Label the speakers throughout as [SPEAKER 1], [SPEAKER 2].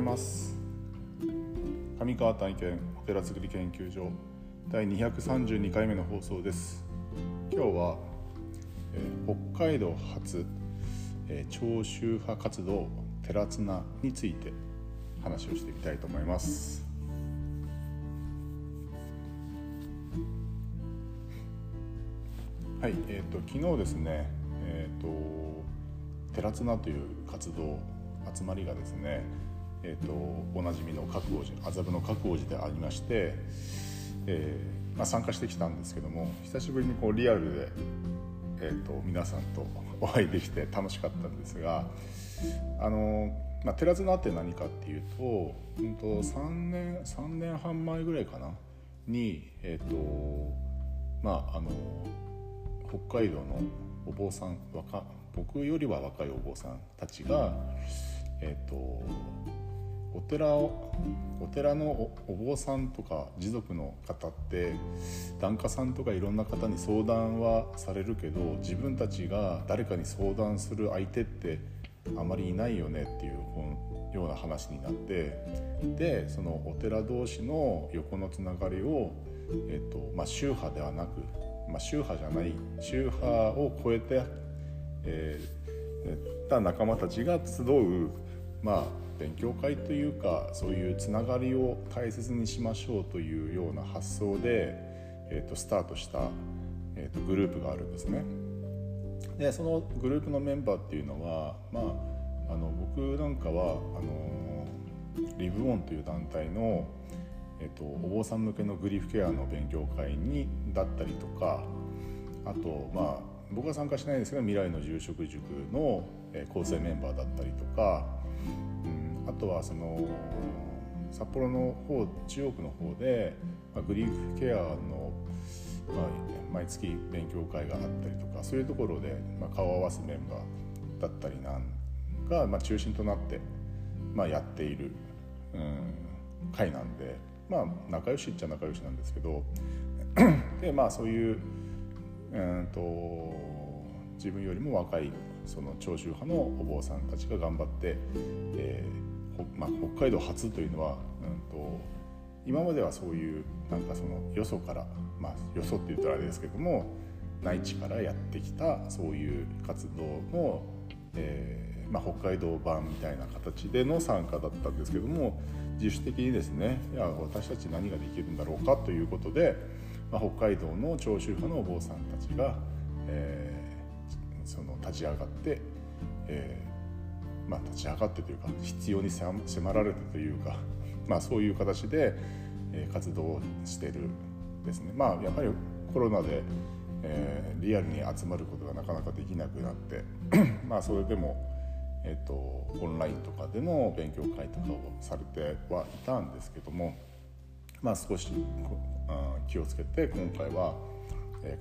[SPEAKER 1] ございます。上川体験お寺づくり研究所第232回目の放送です。今日は、えー、北海道初、えー、長州派活動寺綱について話をしていきたいと思います。はい、えーと、昨日ですね、えーと、寺綱という活動集まりがですね、えーと、おなじみの覚王寺麻布の覚王寺でありまして、えーまあ、参加してきたんですけども久しぶりにこうリアルで、えー、と皆さんとお会いできて楽しかったんですがあの、まあ、寺綱って何かっていうと,、うんと、3年3年半前ぐらいかなにえっ、ー、とまああの北海道のお坊さん若僕よりは若いお坊さんたちが、えっ、ー、とお寺をお寺のお坊さんとか持続の方って檀家さんとかいろんな方に相談はされるけど自分たちが誰かに相談する相手ってあまりいないよねっていうような話になってでそのお寺同士の横のつながりを、えーとまあ、宗派ではなくまあ、宗派じゃない宗派を超えて、えー、た仲間たちが集う、まあ、勉強会というかそういうつながりを大切にしましょうというような発想で、えーと、スタートした、えーと、グループがあるんですね。でそのグループのメンバーっていうのは、まあ、あの僕なんかはあのリブオンという団体のえっと、お坊さん向けのグリーフケアの勉強会にだったりとかあとまあ僕は参加しないんですけど未来の住職塾の構成メンバーだったりとか、うん、あとはその札幌の方中央区の方で、まあ、グリーフケアの、まあ、毎月勉強会があったりとかそういうところで、まあ、顔を合わすメンバーだったりなんが、まあ、中心となって、まあ、やっている、うん、会なんで。まあ仲良しっちゃ仲良しなんですけど でまあそういう、うんと自分よりも若いその長州派のお坊さんたちが頑張って、えーまあ、北海道初というのは、うんと、今まではそういうなんかそのよそからまあよそって言ったらあれですけども内地からやってきたそういう活動の、えーまあ、北海道版みたいな形での参加だったんですけども自主的にですねいや私たち何ができるんだろうかということで、まあ、北海道の長州派のお坊さんたちが、えー、その立ち上がって、えー、まあ、立ち上がってというか必要に迫られてというか、まあ、そういう形で、えー、活動してるですね。まあ、やっぱりコロナでえー、リアルに集まることがなかなかできなくなって まあそれでもえーと、オンラインとかでの勉強会とかをされてはいたんですけども、まあ、少し気をつけて今回は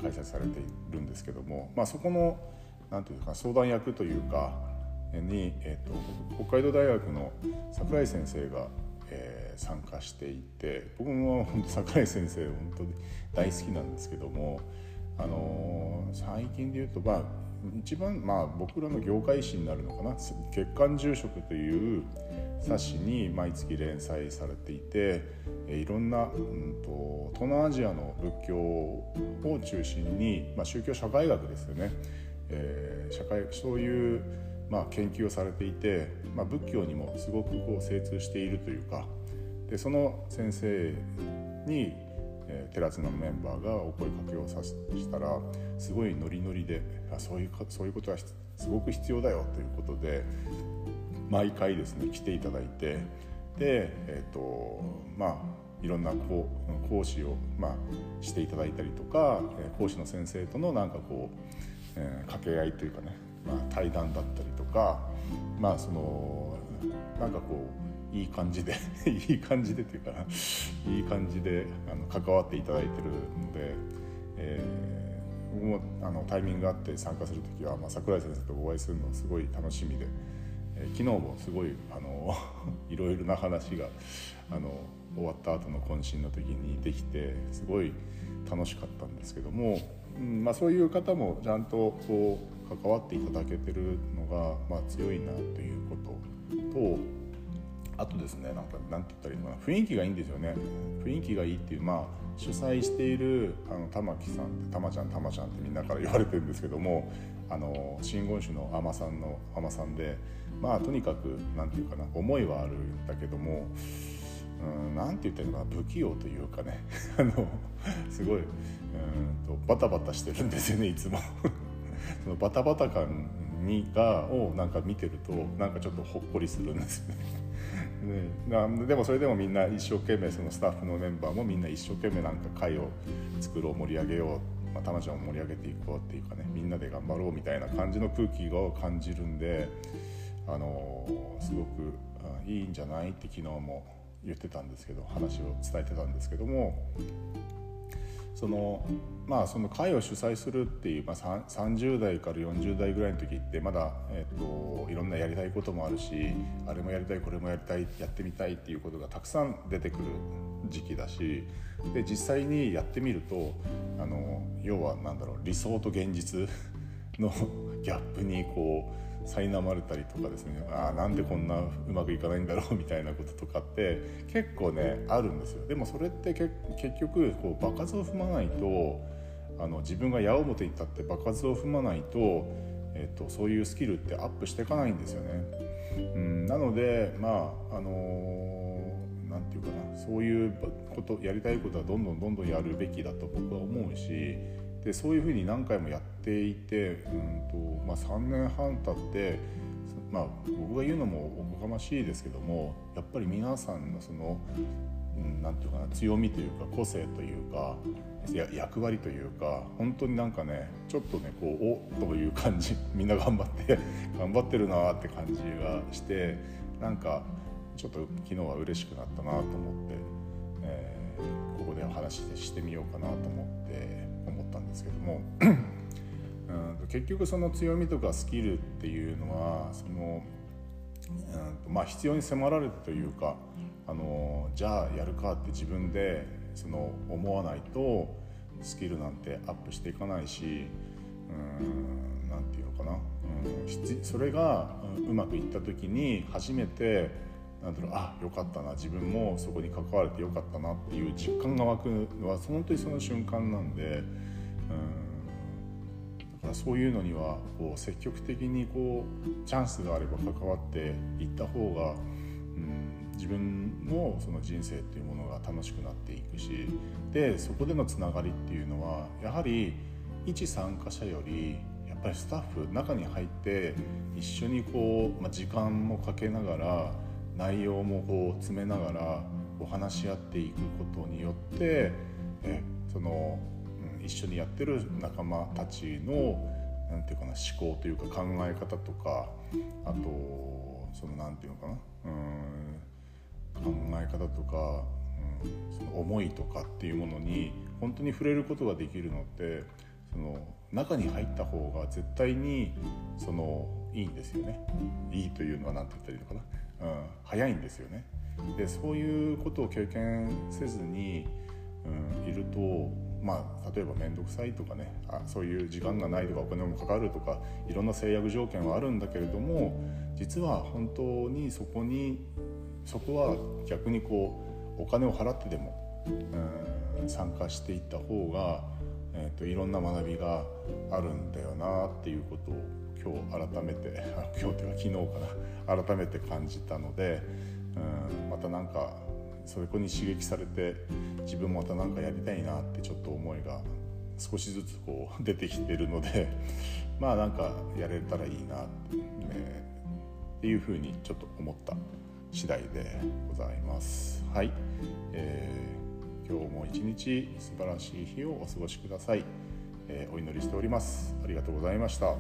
[SPEAKER 1] 開催されているんですけども、まあ、そこの何て言うか相談役というかに、えーと、北海道大学の櫻井先生が、えー、参加していて僕も本当櫻井先生本当に大好きなんですけども、あのー、最近で言うとまあ一番まあ僕らの業界誌になるのかな「月刊住職」という冊子に毎月連載されていていろんな、うんと、東南アジアの仏教を中心に、まあ、宗教社会学ですよね、えー、社会そういう、まあ、研究をされていて、まあ、仏教にもすごくこう精通しているというか。でその先生にえー、寺綱のメンバーがお声かけをさしたらすごいノリノリであそういうそういうことはすごく必要だよということで毎回ですね来ていただいてで、えーとまあ、いろんな講講師を、まあ、していただいたりとか講師の先生とのなんかこう、えー、掛け合いというかね、まあ、対談だったりとかまあそのなんかこういい感じで いい感じでっていうかないい感じであの関わっていただいてるので、えー、僕もあのタイミングがあって参加する時は、まあ、桜井先生とお会いするのすごい楽しみで、えー、昨日もすごいあの いろいろな話があの終わった後の懇親の時にできてすごい楽しかったんですけども、うんまあ、そういう方もちゃんとこう関わっていただけてるのが、まあ、強いなということとあとですねなんかなんて言ったらいいのかな。雰囲気がいいんですよね。雰囲気がいいっていうまあ主催しているあの玉木さんって玉ちゃん玉ちゃんってみんなから言われてるんですけどもあの真言宗の尼さんの尼さんでまあとにかくなんていうかな思いはあるんだけどもうんなんて言ったらいいのかな不器用というかね。あのすごいうんとバタバタしてるんですよねいつも。そのバタバタ感にがをなんか見てるとなんかちょっとほっこりするんですよね。ね、でもそれでもみんな一生懸命そのスタッフのメンバーもみんな一生懸命なんか会を作ろう盛り上げよう、まあ、たまちゃんを盛り上げていこうっていうかねみんなで頑張ろうみたいな感じの空気を感じるんであのすごくいいんじゃないって昨日も言ってたんですけど話を伝えてたんですけどもそのまあその会を主催するっていう、まあ、30代から40代ぐらいの時ってまだ、えーと、いろんなやりたいこともあるしあれもやりたいこれもやりたいやってみたいっていうことがたくさん出てくる時期だしで実際にやってみるとあの要は何だろう理想と現実の ギャップにこう苛まれたりとかですねあなんでこんなうまくいかないんだろうみたいなこととかって結構ねあるんですよでもそれって結局こう場数を踏まないとあの自分が矢面に立って場数を踏まないと,、えーと、そういうスキルってアップしていかないんですよね。うん、なのでまああのー、て言うかなそういうことやりたいことはどんどんどんどんやるべきだと僕は思うしでそういうふうに何回もやっていて、うんとまあ、3年半経って、まあ、僕が言うのもおこがましいですけどもやっぱり皆さんのその何、うん、て言うかな強みというか個性というか役割というか本当になんかねちょっとねこうおという感じ。みんな頑張って頑張ってるなって感じがしてなんかちょっと昨日は嬉しくなったなと思って、えー、ここでお話ししてみようかなと思ってったんですけども うん結局その強みとかスキルっていうのはその、うんまあ、必要に迫られるというかあのじゃあやるかって自分でその思わないとスキルなんてアップしていかないし何て言うのかな、うん、それがうまくいった時に初めてなんだろうあよかったな自分もそこに関われてよかったなっていう実感が湧くのは本当にその瞬間なんで。だからそういうのにはこう積極的にこうチャンスがあれば関わっていった方が、うん、自分のその人生っていうものが楽しくなっていくしでそこでのつながりっていうのはやはり一参加者よりやっぱりスタッフ中に入って一緒にこう、まあ、時間もかけながら内容もこう詰めながらお話し合っていくことによってえその一緒にやってる仲間たちのなんていうかな思考というか考え方とかあとそのなんていうのかなうん考え方とか、うん、その思いとかっていうものに本当に触れることができるのってその中に入った方が絶対にそのいいんですよね。いいというのは何て言ったらいいのかな、うん、早いんですよね。でそういうことを経験せずに、うん、いるとまあ、例えば面倒くさいとかねあそういう時間がないとかお金もかかるとかいろんな制約条件はあるんだけれども実は本当にそこにそこは逆にこうお金を払ってでも、うん、参加していった方が、えーと、いろんな学びがあるんだよなっていうことを今日改めて 今日というか昨日かな改めて感じたので、うん、また何かそこに刺激されて自分もまた何かやりたいなってちょっと思いが少しずつこう出てきてるので まあなんかやれたらいいなって,、ね、っていうふうにちょっと思った次第でございます。はい、えー、今日も一日素晴らしい日をお過ごしください、えー、お祈りしております。ありがとうございました。